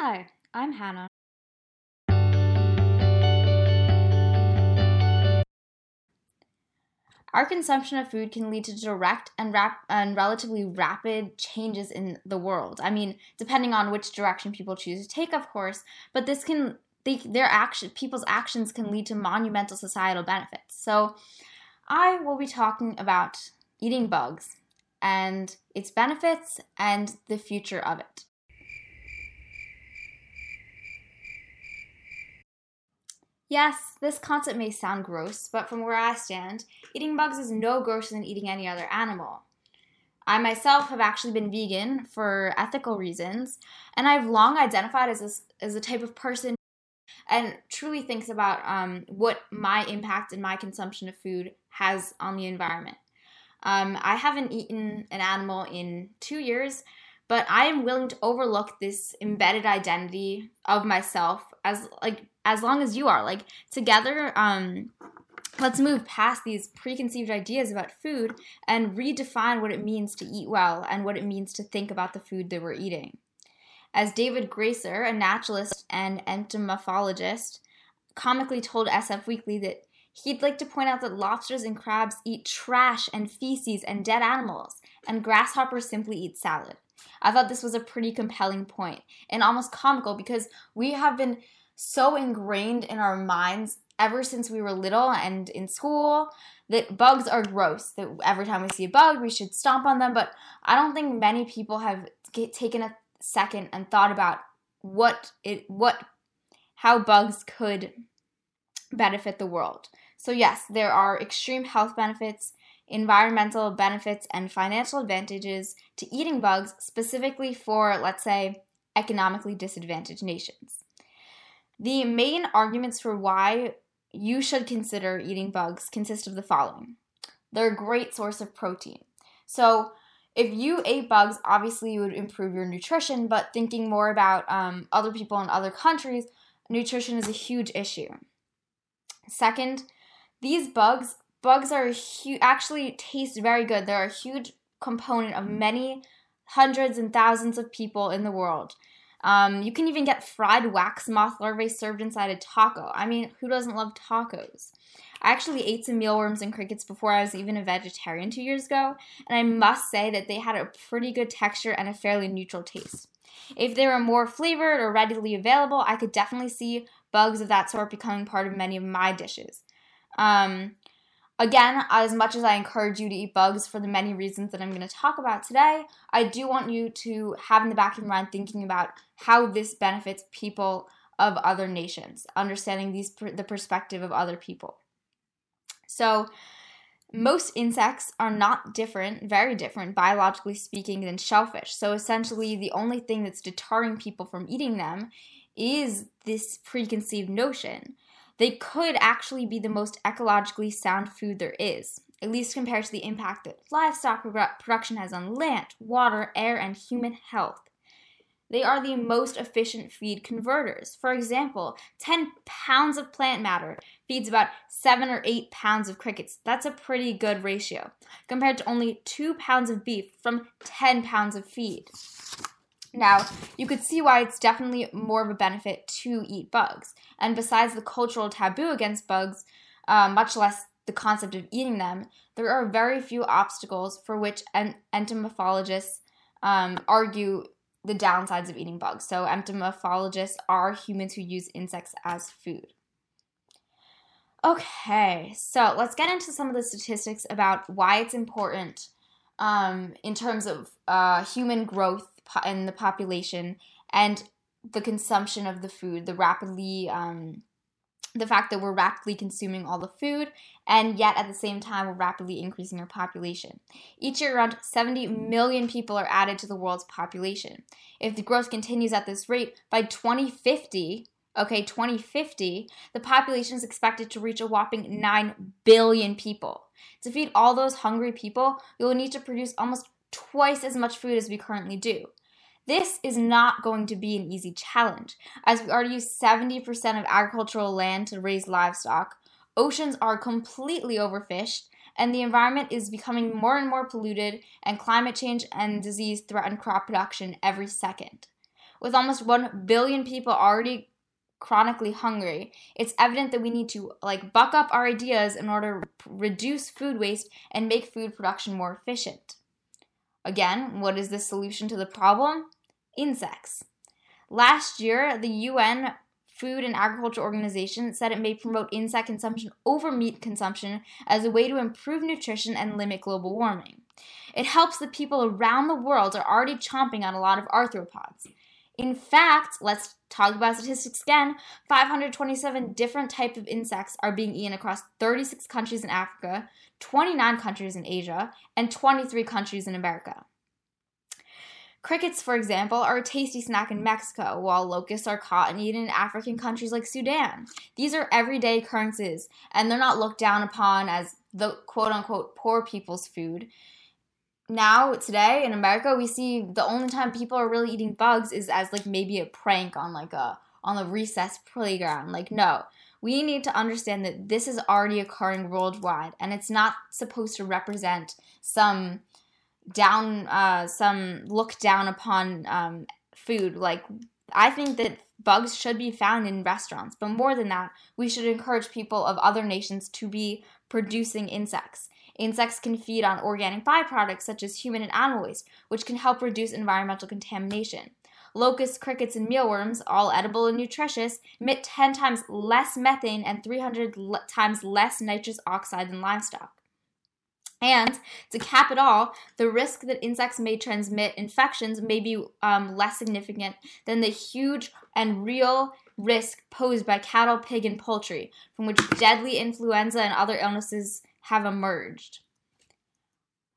Hi, I'm Hannah. Our consumption of food can lead to direct and, rap- and relatively rapid changes in the world. I mean, depending on which direction people choose to take, of course, but this can they, their action people's actions can lead to monumental societal benefits. So, I will be talking about eating bugs and its benefits and the future of it. Yes, this concept may sound gross, but from where I stand, eating bugs is no grosser than eating any other animal. I myself have actually been vegan for ethical reasons, and I've long identified as, as a type of person and truly thinks about um, what my impact and my consumption of food has on the environment. Um, I haven't eaten an animal in two years, but I am willing to overlook this embedded identity of myself as like as long as you are. Like together, um, let's move past these preconceived ideas about food and redefine what it means to eat well and what it means to think about the food that we're eating. As David Gracer, a naturalist and entomologist, comically told SF Weekly that he'd like to point out that lobsters and crabs eat trash and feces and dead animals, and grasshoppers simply eat salad. I thought this was a pretty compelling point and almost comical because we have been so ingrained in our minds ever since we were little and in school that bugs are gross. That every time we see a bug, we should stomp on them. But I don't think many people have get, taken a second and thought about what it what how bugs could benefit the world. So yes, there are extreme health benefits environmental benefits and financial advantages to eating bugs, specifically for, let's say, economically disadvantaged nations. The main arguments for why you should consider eating bugs consist of the following they're a great source of protein. So, if you ate bugs, obviously you would improve your nutrition, but thinking more about um, other people in other countries, nutrition is a huge issue. Second, these bugs bugs are actually taste very good they're a huge component of many hundreds and thousands of people in the world um, you can even get fried wax moth larvae served inside a taco. I mean who doesn't love tacos? I actually ate some mealworms and crickets before i was even a vegetarian two years ago and i must say that they had a pretty good texture and a fairly neutral taste. If they were more flavored or readily available i could definitely see bugs of that sort becoming part of many of my dishes. Um, Again, as much as I encourage you to eat bugs for the many reasons that I'm going to talk about today, I do want you to have in the back of your mind thinking about how this benefits people of other nations, understanding these the perspective of other people. So, most insects are not different, very different, biologically speaking, than shellfish. So, essentially, the only thing that's deterring people from eating them is this preconceived notion they could actually be the most ecologically sound food there is, at least compared to the impact that livestock production has on land, water, air, and human health. They are the most efficient feed converters. For example, 10 pounds of plant matter feeds about 7 or 8 pounds of crickets. That's a pretty good ratio, compared to only 2 pounds of beef from 10 pounds of feed. Now, you could see why it's definitely more of a benefit to eat bugs. And besides the cultural taboo against bugs, uh, much less the concept of eating them, there are very few obstacles for which en- um, argue the downsides of eating bugs. So, entomophologists are humans who use insects as food. Okay, so let's get into some of the statistics about why it's important um, in terms of uh, human growth in the population and the consumption of the food, the rapidly, um, the fact that we're rapidly consuming all the food, and yet at the same time we're rapidly increasing our population. Each year, around 70 million people are added to the world's population. If the growth continues at this rate, by 2050, okay, 2050, the population is expected to reach a whopping 9 billion people. To feed all those hungry people, we will need to produce almost twice as much food as we currently do. This is not going to be an easy challenge, as we already use 70% of agricultural land to raise livestock, oceans are completely overfished, and the environment is becoming more and more polluted, and climate change and disease threaten crop production every second. With almost 1 billion people already chronically hungry, it's evident that we need to like buck up our ideas in order to reduce food waste and make food production more efficient. Again, what is the solution to the problem? Insects. Last year, the UN Food and Agriculture Organization said it may promote insect consumption over meat consumption as a way to improve nutrition and limit global warming. It helps the people around the world are already chomping on a lot of arthropods. In fact, let's talk about statistics again. 527 different types of insects are being eaten across 36 countries in Africa, 29 countries in Asia, and 23 countries in America. Crickets, for example, are a tasty snack in Mexico, while locusts are caught and eaten in African countries like Sudan. These are everyday occurrences, and they're not looked down upon as the quote unquote poor people's food. Now, today in America, we see the only time people are really eating bugs is as like maybe a prank on like a on the recess playground. Like, no, we need to understand that this is already occurring worldwide, and it's not supposed to represent some down uh, some look down upon um, food. Like I think that bugs should be found in restaurants, but more than that, we should encourage people of other nations to be producing insects. Insects can feed on organic byproducts such as human and animal waste, which can help reduce environmental contamination. Locusts, crickets, and mealworms, all edible and nutritious, emit 10 times less methane and 300 times less nitrous oxide than livestock. And to cap it all, the risk that insects may transmit infections may be um, less significant than the huge and real risk posed by cattle, pig, and poultry, from which deadly influenza and other illnesses have emerged.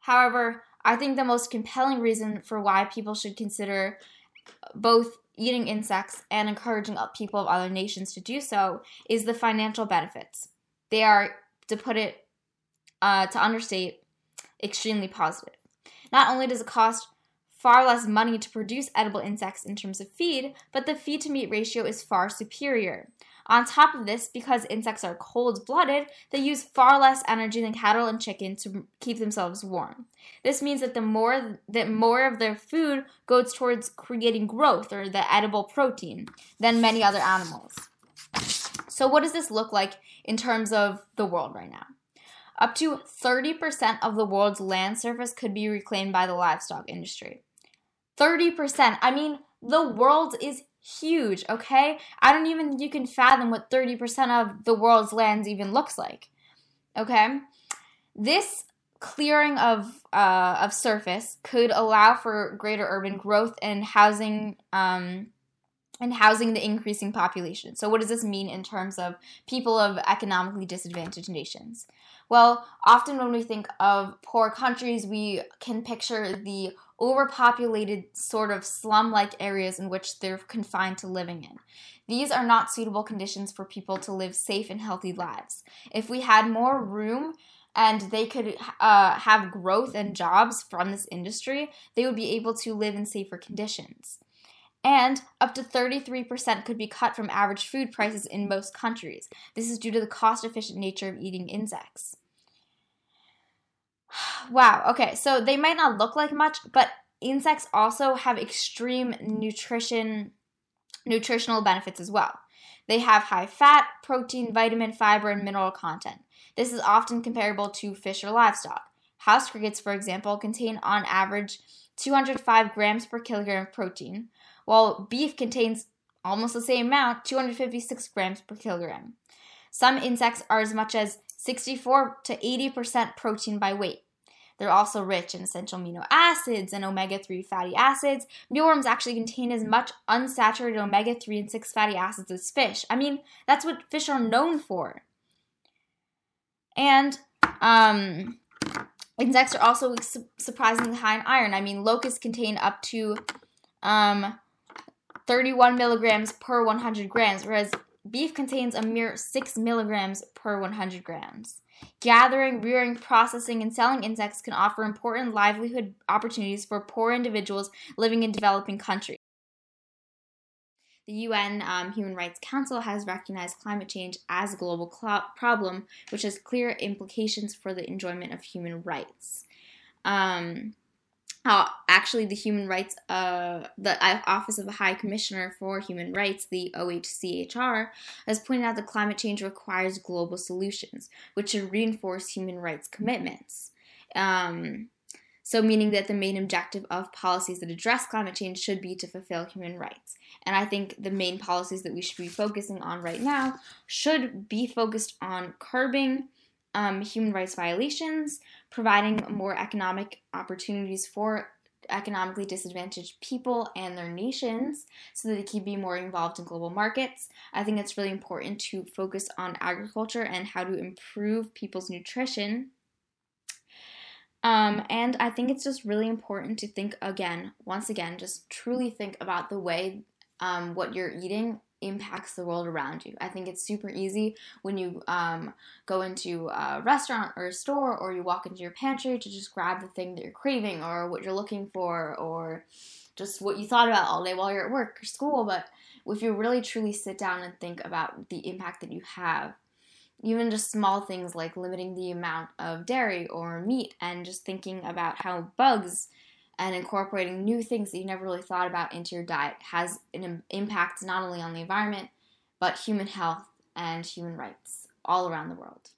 However, I think the most compelling reason for why people should consider both eating insects and encouraging people of other nations to do so is the financial benefits. They are, to put it uh, to understate, extremely positive. Not only does it cost far less money to produce edible insects in terms of feed, but the feed to meat ratio is far superior. On top of this, because insects are cold blooded, they use far less energy than cattle and chicken to keep themselves warm. This means that the more that more of their food goes towards creating growth or the edible protein than many other animals. So what does this look like in terms of the world right now? Up to 30% of the world's land surface could be reclaimed by the livestock industry. 30%. I mean, the world is huge, okay? I don't even you can fathom what 30% of the world's lands even looks like. Okay? This clearing of uh, of surface could allow for greater urban growth and housing um, and housing the increasing population. So, what does this mean in terms of people of economically disadvantaged nations? Well, often when we think of poor countries, we can picture the overpopulated sort of slum like areas in which they're confined to living in. These are not suitable conditions for people to live safe and healthy lives. If we had more room, and they could uh, have growth and jobs from this industry, they would be able to live in safer conditions. And up to 33% could be cut from average food prices in most countries. This is due to the cost efficient nature of eating insects. Wow. Okay. So they might not look like much, but insects also have extreme nutrition nutritional benefits as well. They have high fat, protein, vitamin, fiber, and mineral content. This is often comparable to fish or livestock. House crickets, for example, contain on average 205 grams per kilogram of protein, while beef contains almost the same amount, 256 grams per kilogram. Some insects are as much as 64 to 80% protein by weight. They're also rich in essential amino acids and omega 3 fatty acids. Mealworms actually contain as much unsaturated omega 3 and 6 fatty acids as fish. I mean, that's what fish are known for. And um, insects are also su- surprisingly high in iron. I mean, locusts contain up to um, 31 milligrams per 100 grams, whereas beef contains a mere 6 milligrams per 100 grams. Gathering, rearing, processing, and selling insects can offer important livelihood opportunities for poor individuals living in developing countries. The UN um, Human Rights Council has recognized climate change as a global cl- problem, which has clear implications for the enjoyment of human rights. Um, actually the human rights uh, the office of the high commissioner for human rights the ohchr has pointed out that climate change requires global solutions which should reinforce human rights commitments. Um, so meaning that the main objective of policies that address climate change should be to fulfill human rights. And i think the main policies that we should be focusing on right now should be focused on curbing um, human rights violations, providing more economic opportunities for economically disadvantaged people and their nations so that they can be more involved in global markets. I think it's really important to focus on agriculture and how to improve people's nutrition. Um, and I think it's just really important to think again, once again, just truly think about the way um, what you're eating impacts the world around you. I think it's super easy when you um, go into a restaurant or a store or you walk into your pantry to just grab the thing that you're craving or what you're looking for or just what you thought about all day while you're at work or school. But if you really truly sit down and think about the impact that you have, even just small things like limiting the amount of dairy or meat and just thinking about how bugs and incorporating new things that you never really thought about into your diet has an impact not only on the environment, but human health and human rights all around the world.